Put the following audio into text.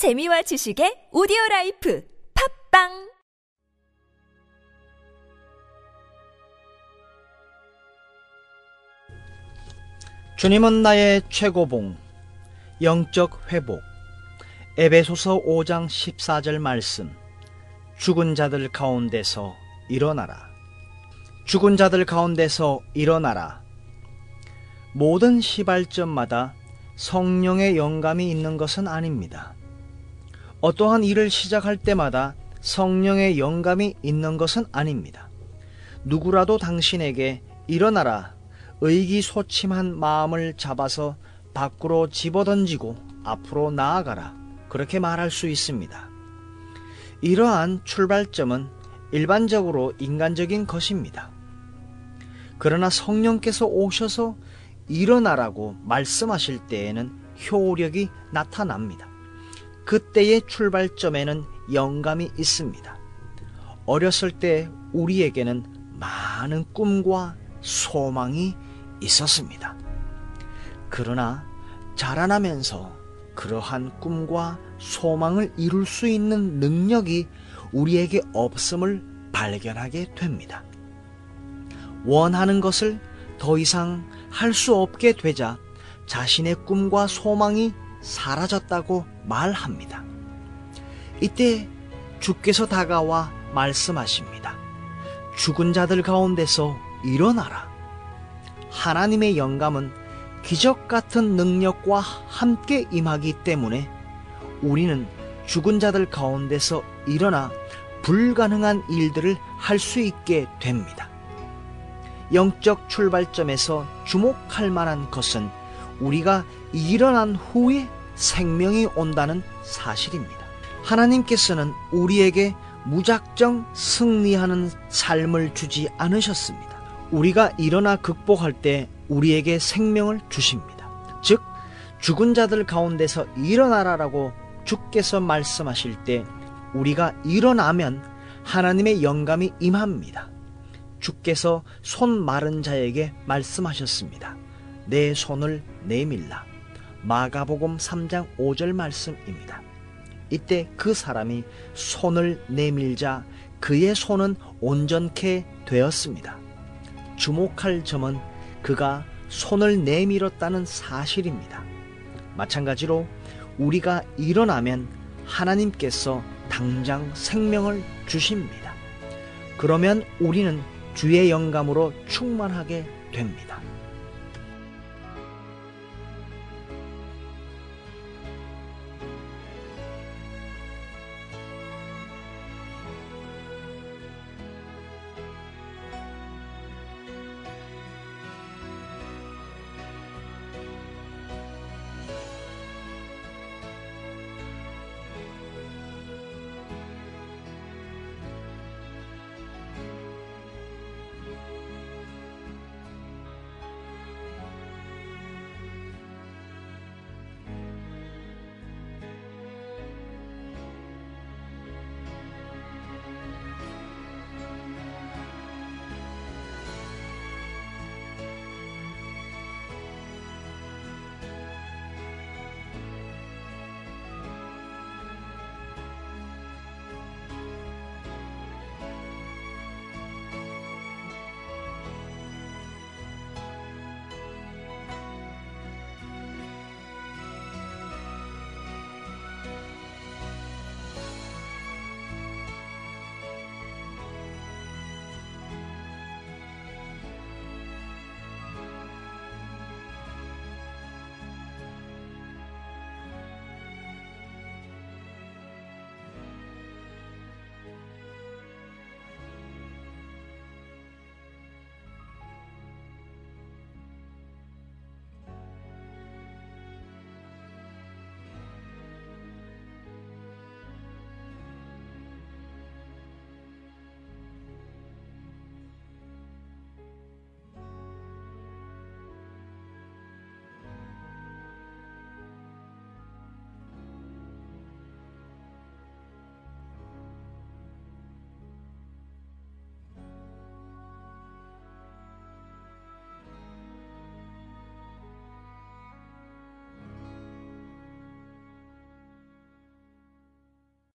재미와 지식의 오디오 life 팟빵 주님은 나의 최고봉, 영적 회복. 에베소서 5장 14절 말씀. 죽은 자들 가운데서 일어나라. 죽은 자들 가운데서 일어나라. 모든 시발점마다 성령의 영감이 있는 것은 아닙니다. 어떠한 일을 시작할 때마다 성령의 영감이 있는 것은 아닙니다. 누구라도 당신에게 일어나라 의기소침한 마음을 잡아서 밖으로 집어던지고 앞으로 나아가라. 그렇게 말할 수 있습니다. 이러한 출발점은 일반적으로 인간적인 것입니다. 그러나 성령께서 오셔서 일어나라고 말씀하실 때에는 효력이 나타납니다. 그때의 출발점에는 영감이 있습니다. 어렸을 때 우리에게는 많은 꿈과 소망이 있었습니다. 그러나 자라나면서 그러한 꿈과 소망을 이룰 수 있는 능력이 우리에게 없음을 발견하게 됩니다. 원하는 것을 더 이상 할 수 없게 되자 자신의 꿈과 소망이 사라졌다고 말합니다. 이때 주께서 다가와 말씀하십니다. 죽은 자들 가운데서 일어나라. 하나님의 영감은 기적 같은 능력과 함께 임하기 때문에 우리는 죽은 자들 가운데서 일어나 불가능한 일들을 할 수 있게 됩니다. 영적 출발점에서 주목할 만한 것은 우리가 일어난 후에 생명이 온다는 사실입니다. 하나님께서는 우리에게 무작정 승리하는 삶을 주지 않으셨습니다. 우리가 일어나 극복할 때 우리에게 생명을 주십니다. 즉, 죽은 자들 가운데서 일어나라라고 주께서 말씀하실 때 우리가 일어나면 하나님의 영감이 임합니다. 주께서 손 마른 자에게 말씀하셨습니다. 내 손을 내밀라. 마가복음 3장 5절 말씀입니다. 이때 그 사람이 손을 내밀자 그의 손은 온전케 되었습니다. 주목할 점은 그가 손을 내밀었다는 사실입니다. 마찬가지로 우리가 일어나면 하나님께서 당장 생명을 주십니다. 그러면 우리는 주의 영감으로 충만하게 됩니다.